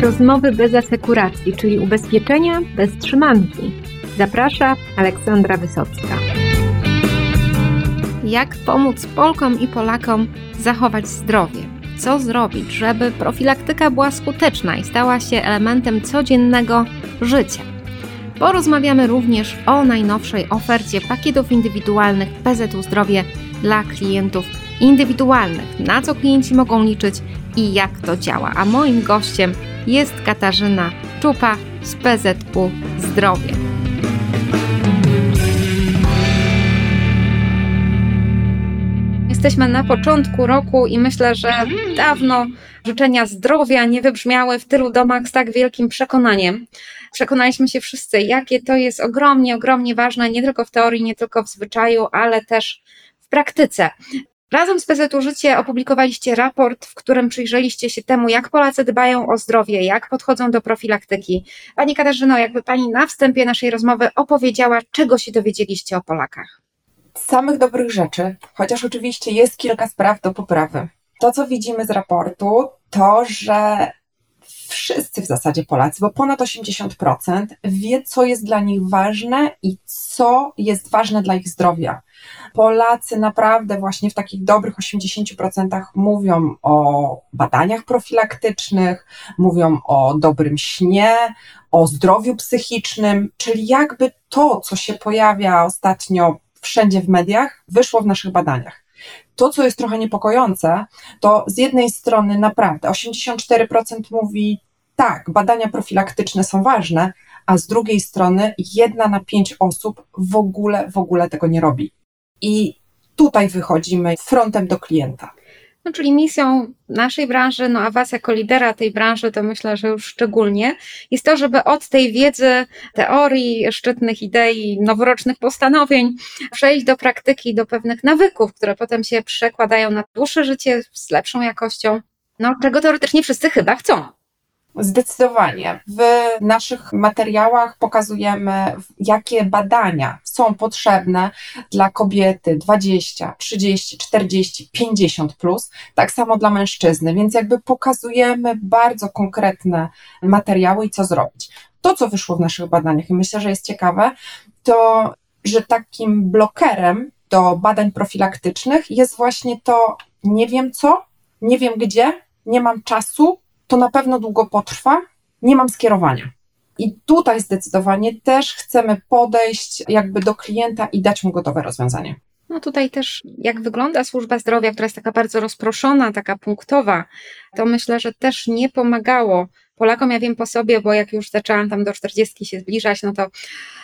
Rozmowy bez asekuracji, czyli ubezpieczenia bez trzymanki. Zaprasza Aleksandra Wysocka. Jak pomóc Polkom i Polakom zachować zdrowie? Co zrobić, żeby profilaktyka była skuteczna i stała się elementem codziennego życia? Porozmawiamy również o najnowszej ofercie pakietów indywidualnych PZU Zdrowie dla klientów indywidualnych, na co klienci mogą liczyć i jak to działa. A moim gościem jest Katarzyna Czupa z PZU Zdrowie. Jesteśmy na początku roku i myślę, że dawno życzenia zdrowia nie wybrzmiały w tylu domach z tak wielkim przekonaniem. Przekonaliśmy się wszyscy, jakie to jest ogromnie, ogromnie ważne, nie tylko w teorii, nie tylko w zwyczaju, ale też w praktyce. Razem z PZU Życie opublikowaliście raport, w którym przyjrzeliście się temu, jak Polacy dbają o zdrowie, jak podchodzą do profilaktyki. Pani Katarzyno, jakby Pani na wstępie naszej rozmowy opowiedziała, czego się dowiedzieliście o Polakach? Samych dobrych rzeczy, chociaż oczywiście jest kilka spraw do poprawy. To, co widzimy z raportu, to, że wszyscy w zasadzie Polacy, bo ponad 80% wie, co jest dla nich ważne i co jest ważne dla ich zdrowia. Polacy naprawdę właśnie w takich dobrych 80% mówią o badaniach profilaktycznych, mówią o dobrym śnie, o zdrowiu psychicznym, czyli jakby to, co się pojawia ostatnio wszędzie w mediach, wyszło w naszych badaniach. To, co jest trochę niepokojące, to z jednej strony naprawdę 84% mówi tak, badania profilaktyczne są ważne, a z drugiej strony jedna na pięć osób w ogóle, w ogóle tego nie robi. I tutaj wychodzimy frontem do klienta. No, czyli misją naszej branży, no a Was jako lidera tej branży, to myślę, że już szczególnie, jest to, żeby od tej wiedzy, teorii, szczytnych idei, noworocznych postanowień przejść do praktyki, do pewnych nawyków, które potem się przekładają na dłuższe życie z lepszą jakością, no czego teoretycznie wszyscy chyba chcą. Zdecydowanie. W naszych materiałach pokazujemy, jakie badania są potrzebne dla kobiety 20, 30, 40, 50 plus, tak samo dla mężczyzny, więc jakby pokazujemy bardzo konkretne materiały i co zrobić. To, co wyszło w naszych badaniach, i myślę, że jest ciekawe, to że takim blokerem do badań profilaktycznych jest właśnie to nie wiem co, nie wiem gdzie, nie mam czasu, to na pewno długo potrwa, nie mam skierowania. I tutaj zdecydowanie też chcemy podejść jakby do klienta i dać mu gotowe rozwiązanie. No tutaj też, jak wygląda służba zdrowia, która jest taka bardzo rozproszona, taka punktowa, to myślę, że też nie pomagało Polakom. Ja wiem po sobie, bo jak już zaczęłam tam do 40 się zbliżać, no to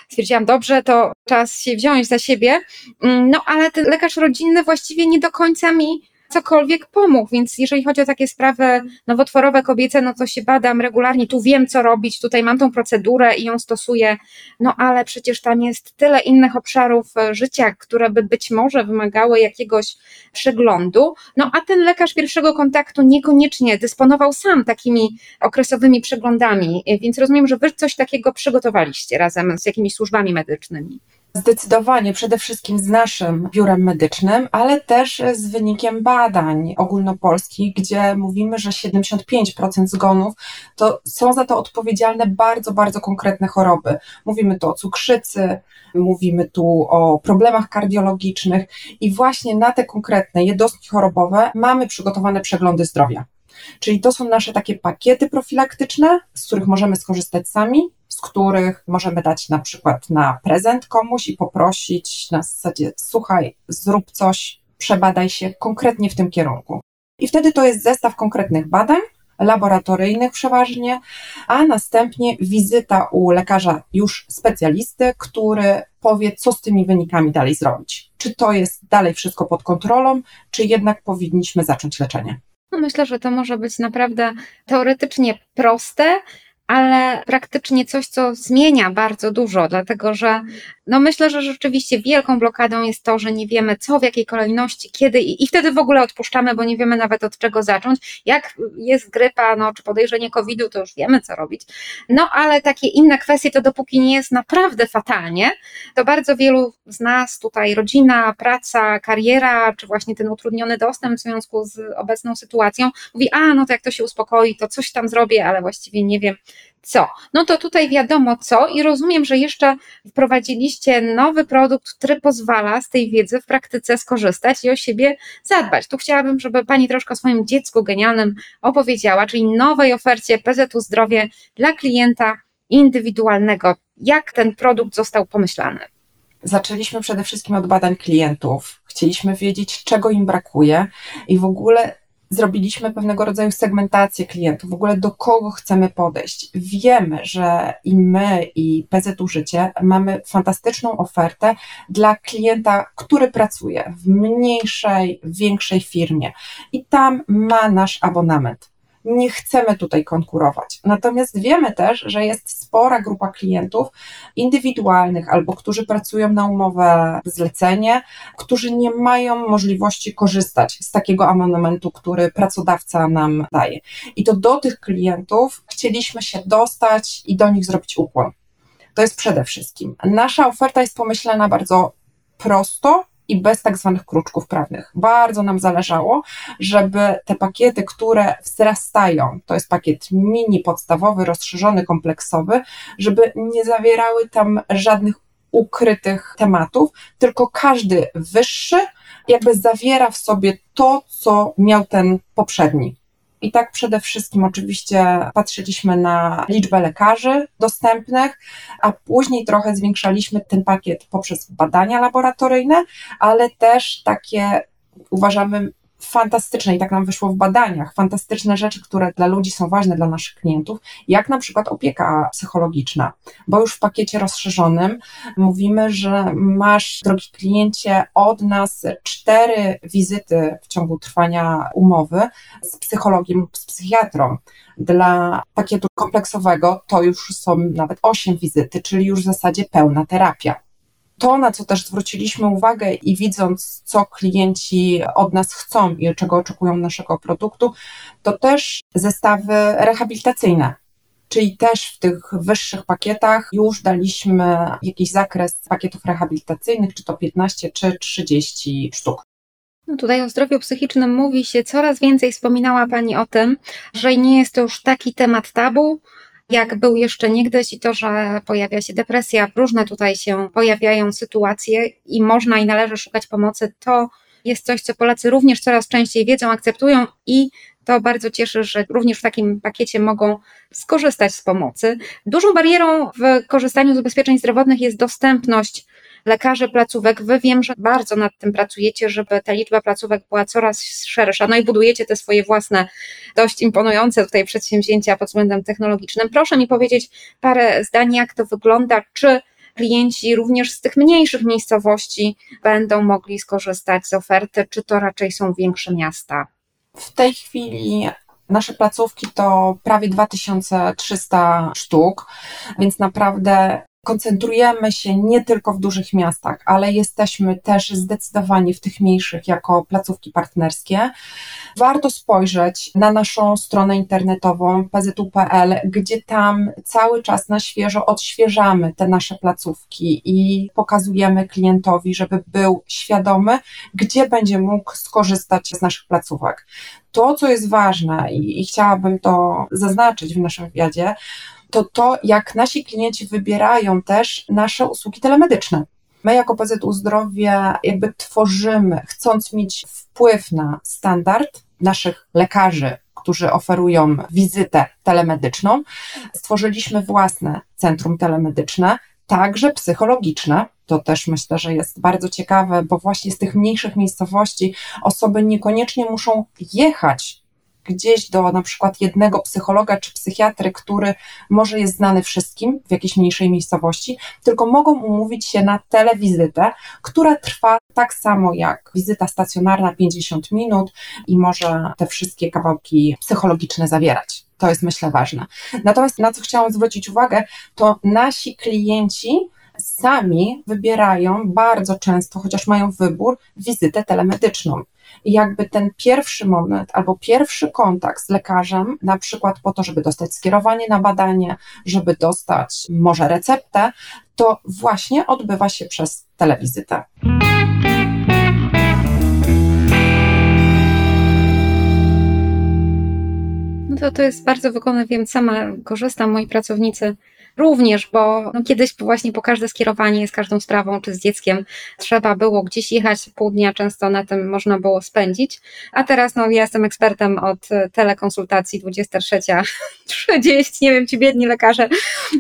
stwierdziłam, dobrze, to czas się wziąć za siebie. Mm, no ale ten lekarz rodzinny właściwie nie do końca mi cokolwiek pomógł, więc jeżeli chodzi o takie sprawy nowotworowe kobiece, no to się badam regularnie, tu wiem co robić, tutaj mam tą procedurę i ją stosuję, no ale przecież tam jest tyle innych obszarów e, życia, które by być może wymagały jakiegoś przeglądu, no a ten lekarz pierwszego kontaktu niekoniecznie dysponował sam takimi okresowymi przeglądami, e, więc rozumiem, że wy coś takiego przygotowaliście razem z jakimiś służbami medycznymi. Zdecydowanie, przede wszystkim z naszym biurem medycznym, ale też z wynikiem badań ogólnopolskich, gdzie mówimy, że 75% zgonów to są za to odpowiedzialne bardzo, bardzo konkretne choroby. Mówimy tu o cukrzycy, mówimy tu o problemach kardiologicznych i właśnie na te konkretne jednostki chorobowe mamy przygotowane przeglądy zdrowia. Czyli to są nasze takie pakiety profilaktyczne, z których możemy skorzystać sami, z których możemy dać na przykład na prezent komuś i poprosić na zasadzie: słuchaj, zrób coś, przebadaj się konkretnie w tym kierunku. I wtedy to jest zestaw konkretnych badań, laboratoryjnych przeważnie, a następnie wizyta u lekarza już specjalisty, który powie, co z tymi wynikami dalej zrobić. Czy to jest dalej wszystko pod kontrolą, czy jednak powinniśmy zacząć leczenie. Myślę, że to może być naprawdę teoretycznie proste, ale praktycznie coś, co zmienia bardzo dużo, dlatego że no myślę, że rzeczywiście wielką blokadą jest to, że nie wiemy co, w jakiej kolejności, kiedy i, i wtedy w ogóle odpuszczamy, bo nie wiemy nawet od czego zacząć. Jak jest grypa, no, czy podejrzenie COVID-u, to już wiemy co robić. No ale takie inne kwestie, to dopóki nie jest naprawdę fatalnie, to bardzo wielu z nas tutaj rodzina, praca, kariera, czy właśnie ten utrudniony dostęp w związku z obecną sytuacją, mówi, a no to jak to się uspokoi, to coś tam zrobię, ale właściwie nie wiem co. No to tutaj wiadomo co i rozumiem, że jeszcze wprowadziliście nowy produkt, który pozwala z tej wiedzy w praktyce skorzystać i o siebie zadbać. Tu chciałabym, żeby Pani troszkę o swoim dziecku genialnym opowiedziała, czyli nowej ofercie PZU Zdrowie dla klienta indywidualnego. Jak ten produkt został pomyślany? Zaczęliśmy przede wszystkim od badań klientów. Chcieliśmy wiedzieć, czego im brakuje i w ogóle zrobiliśmy pewnego rodzaju segmentację klientów, w ogóle do kogo chcemy podejść. Wiemy, że i my, i PZU Życie mamy fantastyczną ofertę dla klienta, który pracuje w mniejszej, większej firmie i tam ma nasz abonament nie chcemy tutaj konkurować. Natomiast wiemy też, że jest spora grupa klientów indywidualnych albo którzy pracują na umowę zlecenie, którzy nie mają możliwości korzystać z takiego abonamentu, który pracodawca nam daje. I to do tych klientów chcieliśmy się dostać i do nich zrobić ukłon. To jest przede wszystkim. Nasza oferta jest pomyślana bardzo prosto, i bez tak zwanych kruczków prawnych. Bardzo nam zależało, żeby te pakiety, które wzrastają, to jest pakiet mini, podstawowy, rozszerzony, kompleksowy, żeby nie zawierały tam żadnych ukrytych tematów, tylko każdy wyższy jakby zawiera w sobie to, co miał ten poprzedni. I tak przede wszystkim oczywiście patrzyliśmy na liczbę lekarzy dostępnych, a później trochę zwiększaliśmy ten pakiet poprzez badania laboratoryjne, ale też takie uważamy fantastyczne i tak nam wyszło w badaniach, fantastyczne rzeczy, które dla ludzi są ważne dla naszych klientów, jak na przykład opieka psychologiczna, bo już w pakiecie rozszerzonym mówimy, że masz, drogi kliencie, od nas cztery wizyty w ciągu trwania umowy z psychologiem z psychiatrą. Dla pakietu kompleksowego to już są nawet osiem wizyty, czyli już w zasadzie pełna terapia to, na co też zwróciliśmy uwagę i widząc, co klienci od nas chcą i czego oczekują naszego produktu, to też zestawy rehabilitacyjne. Czyli też w tych wyższych pakietach już daliśmy jakiś zakres pakietów rehabilitacyjnych, czy to 15 czy 30 sztuk. No tutaj o zdrowiu psychicznym mówi się coraz więcej. Wspominała Pani o tym, że nie jest to już taki temat tabu, jak był jeszcze niegdyś i to, że pojawia się depresja, różne tutaj się pojawiają sytuacje i można i należy szukać pomocy, to jest coś, co Polacy również coraz częściej wiedzą, akceptują i to bardzo cieszy, że również w takim pakiecie mogą skorzystać z pomocy. Dużą barierą w korzystaniu z ubezpieczeń zdrowotnych jest dostępność lekarzy placówek. Wy wiem, że bardzo nad tym pracujecie, żeby ta liczba placówek była coraz szersza. No i budujecie te swoje własne, dość imponujące tutaj przedsięwzięcia pod względem technologicznym. Proszę mi powiedzieć parę zdań, jak to wygląda, czy klienci również z tych mniejszych miejscowości będą mogli skorzystać z oferty, czy to raczej są większe miasta? W tej chwili Nasze placówki to prawie 2300 sztuk, więc naprawdę koncentrujemy się nie tylko w dużych miastach, ale jesteśmy też zdecydowanie w tych mniejszych jako placówki partnerskie. Warto spojrzeć na naszą stronę internetową pzu.pl, gdzie tam cały czas na świeżo odświeżamy te nasze placówki i pokazujemy klientowi, żeby był świadomy, gdzie będzie mógł skorzystać z naszych placówek. To, co jest ważne i, i chciałabym to zaznaczyć w naszym wywiadzie, to to, jak nasi klienci wybierają też nasze usługi telemedyczne. My jako PZU Zdrowie jakby tworzymy, chcąc mieć wpływ na standard naszych lekarzy, którzy oferują wizytę telemedyczną, stworzyliśmy własne centrum telemedyczne, także psychologiczne. To też myślę, że jest bardzo ciekawe, bo właśnie z tych mniejszych miejscowości osoby niekoniecznie muszą jechać gdzieś do na przykład jednego psychologa czy psychiatry, który może jest znany wszystkim w jakiejś mniejszej miejscowości, tylko mogą umówić się na telewizytę, która trwa tak samo jak wizyta stacjonarna 50 minut i może te wszystkie kawałki psychologiczne zawierać. To jest myślę ważne. Natomiast na co chciałam zwrócić uwagę, to nasi klienci sami wybierają bardzo często, chociaż mają wybór, wizytę telemedyczną. I jakby ten pierwszy moment albo pierwszy kontakt z lekarzem, na przykład po to, żeby dostać skierowanie na badanie, żeby dostać może receptę, to właśnie odbywa się przez telewizytę. No to, to jest bardzo wygodne, wiem, sama korzystam, moi pracownicy również, bo no kiedyś właśnie po każde skierowanie z każdą sprawą czy z dzieckiem trzeba było gdzieś jechać pół dnia, często na tym można było spędzić, a teraz no ja jestem ekspertem od telekonsultacji 23.30, nie wiem, ci biedni lekarze,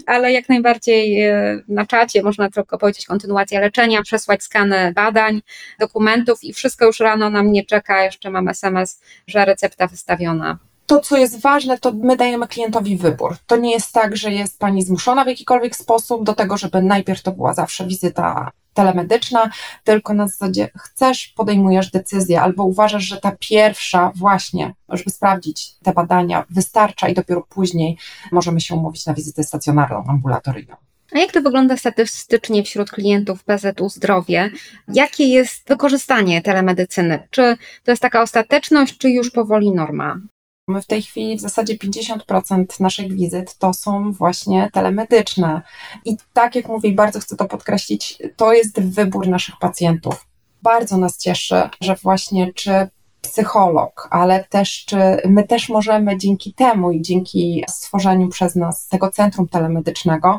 ale jak najbardziej e, na czacie można tylko powiedzieć kontynuacja leczenia, przesłać skany badań, dokumentów i wszystko już rano na mnie czeka, jeszcze mam SMS, że recepta wystawiona to, co jest ważne, to my dajemy klientowi wybór. To nie jest tak, że jest pani zmuszona w jakikolwiek sposób do tego, żeby najpierw to była zawsze wizyta telemedyczna, tylko na zasadzie chcesz, podejmujesz decyzję, albo uważasz, że ta pierwsza właśnie, żeby sprawdzić te badania, wystarcza i dopiero później możemy się umówić na wizytę stacjonarną, ambulatoryjną. A jak to wygląda statystycznie wśród klientów PZU Zdrowie? Jakie jest wykorzystanie telemedycyny? Czy to jest taka ostateczność, czy już powoli norma? My w tej chwili w zasadzie 50% naszych wizyt to są właśnie telemedyczne. I tak jak mówię, bardzo chcę to podkreślić, to jest wybór naszych pacjentów. Bardzo nas cieszy, że właśnie czy psycholog, ale też czy my też możemy dzięki temu i dzięki stworzeniu przez nas tego centrum telemedycznego,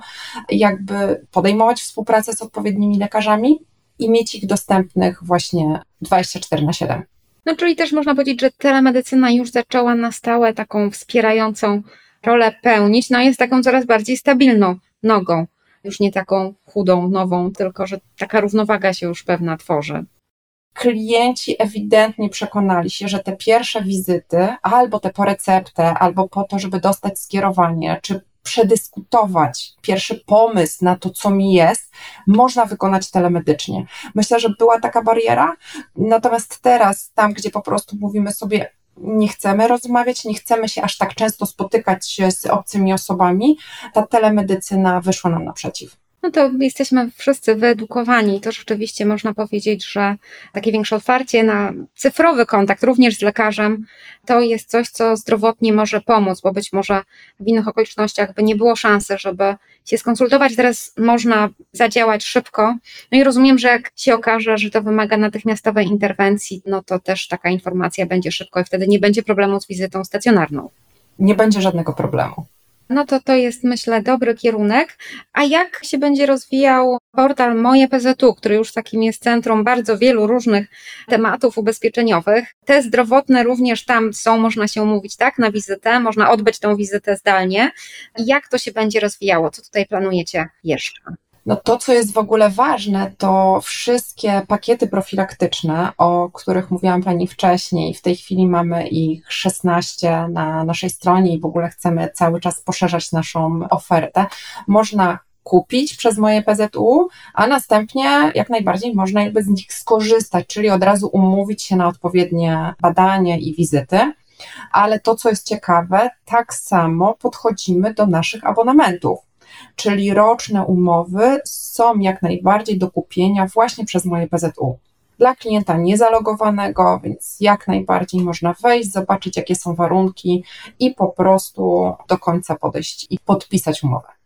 jakby podejmować współpracę z odpowiednimi lekarzami i mieć ich dostępnych właśnie 24 na 7. No czyli też można powiedzieć, że telemedycyna już zaczęła na stałe taką wspierającą rolę pełnić, no jest taką coraz bardziej stabilną nogą, już nie taką chudą, nową, tylko że taka równowaga się już pewna tworzy. Klienci ewidentnie przekonali się, że te pierwsze wizyty, albo te po receptę, albo po to, żeby dostać skierowanie, czy przedyskutować pierwszy pomysł na to, co mi jest, można wykonać telemedycznie. Myślę, że była taka bariera, natomiast teraz, tam, gdzie po prostu mówimy sobie, nie chcemy rozmawiać, nie chcemy się aż tak często spotykać z obcymi osobami, ta telemedycyna wyszła nam naprzeciw no to jesteśmy wszyscy wyedukowani. To rzeczywiście można powiedzieć, że takie większe otwarcie na cyfrowy kontakt również z lekarzem to jest coś, co zdrowotnie może pomóc, bo być może w innych okolicznościach by nie było szansy, żeby się skonsultować. Teraz można zadziałać szybko. No i rozumiem, że jak się okaże, że to wymaga natychmiastowej interwencji, no to też taka informacja będzie szybko i wtedy nie będzie problemu z wizytą stacjonarną. Nie będzie żadnego problemu no to to jest myślę dobry kierunek. A jak się będzie rozwijał portal Moje PZU, który już takim jest centrum bardzo wielu różnych tematów ubezpieczeniowych. Te zdrowotne również tam są, można się umówić tak na wizytę, można odbyć tą wizytę zdalnie. Jak to się będzie rozwijało? Co tutaj planujecie jeszcze? No to, co jest w ogóle ważne, to wszystkie pakiety profilaktyczne, o których mówiłam Pani wcześniej. W tej chwili mamy ich 16 na naszej stronie i w ogóle chcemy cały czas poszerzać naszą ofertę. Można kupić przez moje PZU, a następnie jak najbardziej można jakby z nich skorzystać, czyli od razu umówić się na odpowiednie badanie i wizyty. Ale to, co jest ciekawe, tak samo podchodzimy do naszych abonamentów czyli roczne umowy są jak najbardziej do kupienia właśnie przez moje PZU. Dla klienta niezalogowanego, więc jak najbardziej można wejść, zobaczyć, jakie są warunki i po prostu do końca podejść i podpisać umowę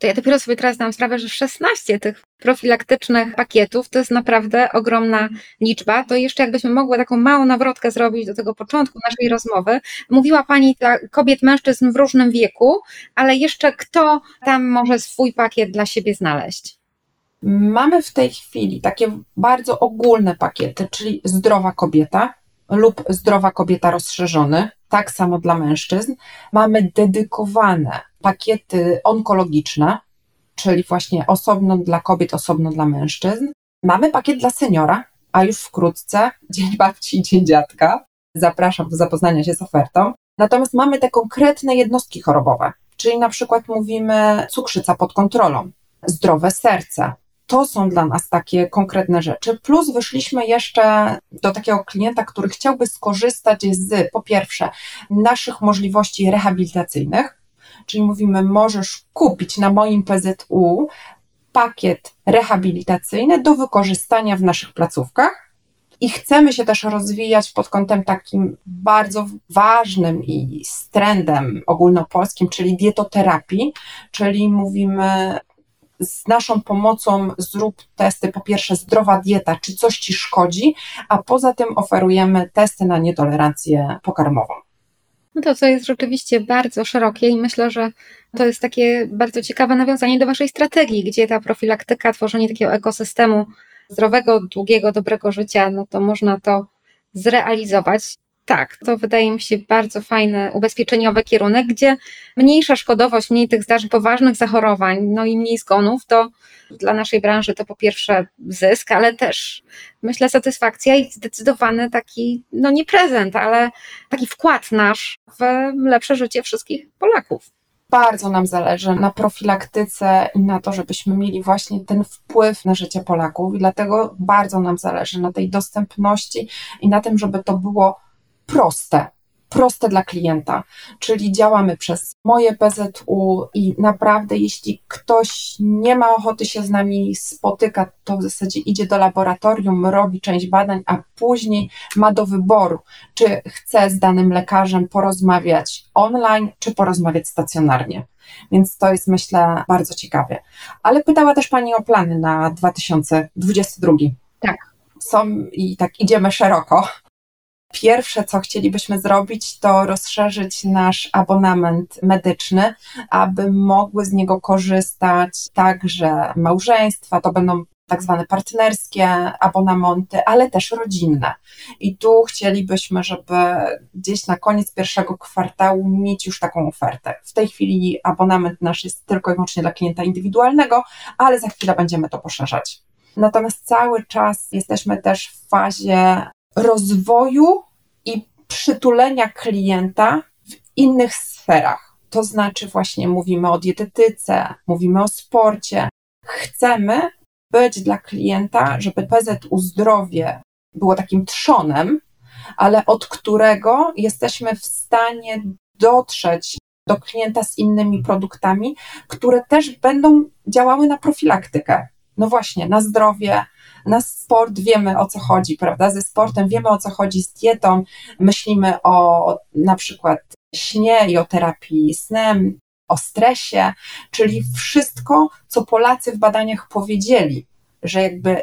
to ja dopiero sobie teraz zdam sprawę, że 16 tych profilaktycznych pakietów to jest naprawdę ogromna liczba. To jeszcze jakbyśmy mogły taką małą nawrotkę zrobić do tego początku naszej rozmowy. Mówiła Pani dla kobiet, mężczyzn w różnym wieku, ale jeszcze kto tam może swój pakiet dla siebie znaleźć? Mamy w tej chwili takie bardzo ogólne pakiety, czyli zdrowa kobieta lub zdrowa kobieta rozszerzony, tak samo dla mężczyzn. Mamy dedykowane pakiety onkologiczne, czyli właśnie osobno dla kobiet, osobno dla mężczyzn. Mamy pakiet dla seniora, a już wkrótce Dzień Babci i Dzień Dziadka. Zapraszam do zapoznania się z ofertą. Natomiast mamy te konkretne jednostki chorobowe, czyli na przykład mówimy cukrzyca pod kontrolą, zdrowe serce, To są dla nas takie konkretne rzeczy. Plus wyszliśmy jeszcze do takiego klienta, który chciałby skorzystać z, po pierwsze, naszych możliwości rehabilitacyjnych, czyli mówimy, możesz kupić na moim PZU pakiet rehabilitacyjny do wykorzystania w naszych placówkach. I chcemy się też rozwijać pod kątem takim bardzo ważnym i z trendem ogólnopolskim, czyli dietoterapii, czyli mówimy z naszą pomocą zrób testy, po pierwsze zdrowa dieta, czy coś ci szkodzi, a poza tym oferujemy testy na nietolerancję pokarmową. No to, co jest rzeczywiście bardzo szerokie i myślę, że to jest takie bardzo ciekawe nawiązanie do Waszej strategii, gdzie ta profilaktyka, tworzenie takiego ekosystemu zdrowego, długiego, dobrego życia, no to można to zrealizować. Tak, to wydaje mi się bardzo fajny ubezpieczeniowy kierunek, gdzie mniejsza szkodowość, mniej tych zdarzeń, poważnych zachorowań, no i mniej zgonów, to dla naszej branży to po pierwsze zysk, ale też myślę satysfakcja i zdecydowany taki, no nie prezent, ale taki wkład nasz w lepsze życie wszystkich Polaków. Bardzo nam zależy na profilaktyce i na to, żebyśmy mieli właśnie ten wpływ na życie Polaków, i dlatego bardzo nam zależy na tej dostępności i na tym, żeby to było proste, proste dla klienta, czyli działamy przez moje PZU i naprawdę jeśli ktoś nie ma ochoty się z nami spotykać, to w zasadzie idzie do laboratorium, robi część badań, a później ma do wyboru, czy chce z danym lekarzem porozmawiać online, czy porozmawiać stacjonarnie. Więc to jest, myślę, bardzo ciekawie. Ale pytała też Pani o plany na 2022. Tak. Są i tak idziemy szeroko. Pierwsze, co chcielibyśmy zrobić, to rozszerzyć nasz abonament medyczny, aby mogły z niego korzystać także małżeństwa, to będą tak zwane partnerskie abonamenty, ale też rodzinne. I tu chcielibyśmy, żeby gdzieś na koniec pierwszego kwartału mieć już taką ofertę. W tej chwili abonament nasz jest tylko i wyłącznie dla klienta indywidualnego, ale za chwilę będziemy to poszerzać. Natomiast cały czas jesteśmy też w fazie rozwoju i przytulenia klienta w innych sferach. To znaczy, właśnie mówimy o dietetyce, mówimy o sporcie. Chcemy być dla klienta, żeby PZU Zdrowie było takim trzonem, ale od którego jesteśmy w stanie dotrzeć do klienta z innymi produktami, które też będą działały na profilaktykę. No właśnie, na zdrowie, na sport wiemy o co chodzi, prawda? Ze sportem wiemy o co chodzi, z dietą myślimy o na przykład śnie i o terapii snem, o stresie, czyli wszystko, co Polacy w badaniach powiedzieli, że jakby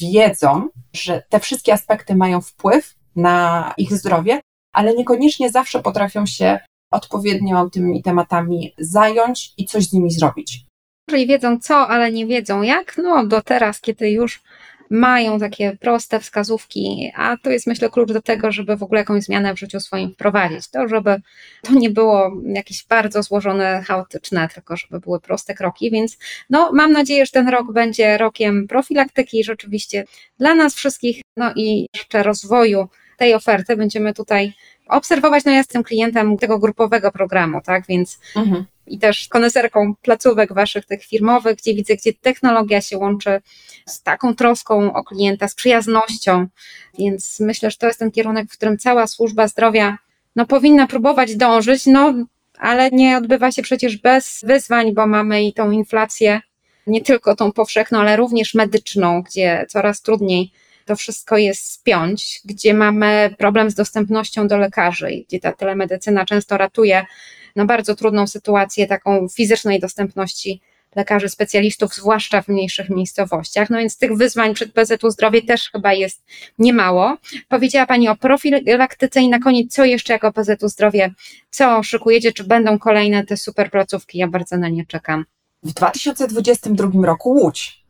wiedzą, że te wszystkie aspekty mają wpływ na ich zdrowie, ale niekoniecznie zawsze potrafią się odpowiednio tymi tematami zająć i coś z nimi zrobić. Czyli wiedzą co, ale nie wiedzą jak. No do teraz, kiedy już mają takie proste wskazówki, a to jest myślę klucz do tego, żeby w ogóle jakąś zmianę w życiu swoim wprowadzić. To, żeby to nie było jakieś bardzo złożone, chaotyczne, tylko żeby były proste kroki, więc no mam nadzieję, że ten rok będzie rokiem profilaktyki rzeczywiście dla nas wszystkich, no i jeszcze rozwoju tej oferty będziemy tutaj obserwować. No ja jestem klientem tego grupowego programu, tak, więc mhm i też koneserką placówek waszych tych firmowych, gdzie widzę, gdzie technologia się łączy z taką troską o klienta, z przyjaznością, więc myślę, że to jest ten kierunek, w którym cała służba zdrowia no, powinna próbować dążyć, no ale nie odbywa się przecież bez wyzwań, bo mamy i tą inflację, nie tylko tą powszechną, ale również medyczną, gdzie coraz trudniej to wszystko jest spiąć, gdzie mamy problem z dostępnością do lekarzy, gdzie ta telemedycyna często ratuje no, bardzo trudną sytuację taką fizycznej dostępności lekarzy specjalistów, zwłaszcza w mniejszych miejscowościach. No więc tych wyzwań przed PZU Zdrowie też chyba jest niemało. Powiedziała Pani o profilaktyce i na koniec, co jeszcze jako PZU Zdrowie, co szykujecie, czy będą kolejne te super placówki? Ja bardzo na nie czekam. W 2022 roku Łódź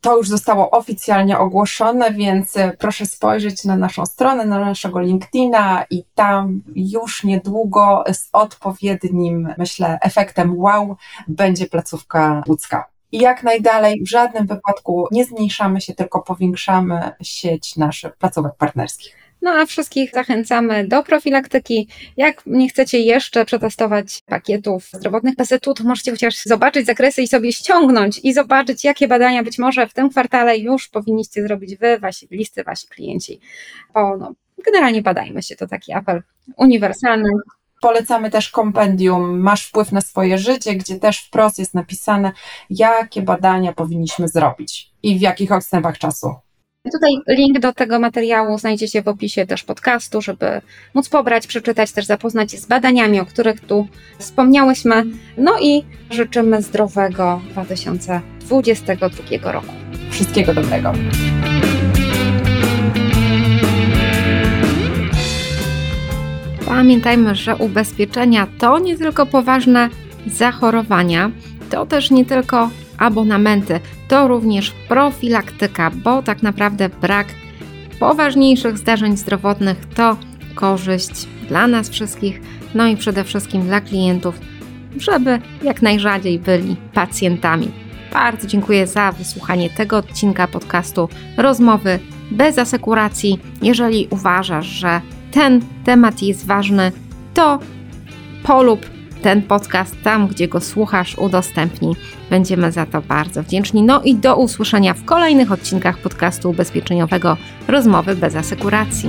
to już zostało oficjalnie ogłoszone, więc e, proszę spojrzeć na naszą stronę, na naszego LinkedIna i tam już niedługo z odpowiednim, myślę, efektem wow będzie placówka łódzka. I jak najdalej, w żadnym wypadku nie zmniejszamy się, tylko powiększamy sieć naszych placówek partnerskich. No a wszystkich zachęcamy do profilaktyki. Jak nie chcecie jeszcze przetestować pakietów zdrowotnych PZU, to możecie chociaż zobaczyć zakresy i sobie ściągnąć i zobaczyć, jakie badania być może w tym kwartale już powinniście zrobić wy, wasi bliscy, wasi klienci. Bo no, generalnie badajmy się, to taki apel uniwersalny. Polecamy też kompendium Masz wpływ na swoje życie, gdzie też wprost jest napisane, jakie badania powinniśmy zrobić i w jakich odstępach czasu. Tutaj link do tego materiału znajdziecie w opisie też podcastu, żeby móc pobrać, przeczytać, też zapoznać się z badaniami, o których tu wspomniałyśmy. No i życzymy zdrowego 2022 roku. Wszystkiego dobrego. Pamiętajmy, że ubezpieczenia to nie tylko poważne zachorowania, to też nie tylko abonamenty, to również profilaktyka, bo tak naprawdę brak poważniejszych zdarzeń zdrowotnych to korzyść dla nas wszystkich, no i przede wszystkim dla klientów, żeby jak najrzadziej byli pacjentami. Bardzo dziękuję za wysłuchanie tego odcinka podcastu Rozmowy bez asekuracji. Jeżeli uważasz, że ten temat jest ważny, to polub ten podcast tam, gdzie go słuchasz, udostępnij. Będziemy za to bardzo wdzięczni. No i do usłyszenia w kolejnych odcinkach podcastu ubezpieczeniowego Rozmowy bez asekuracji.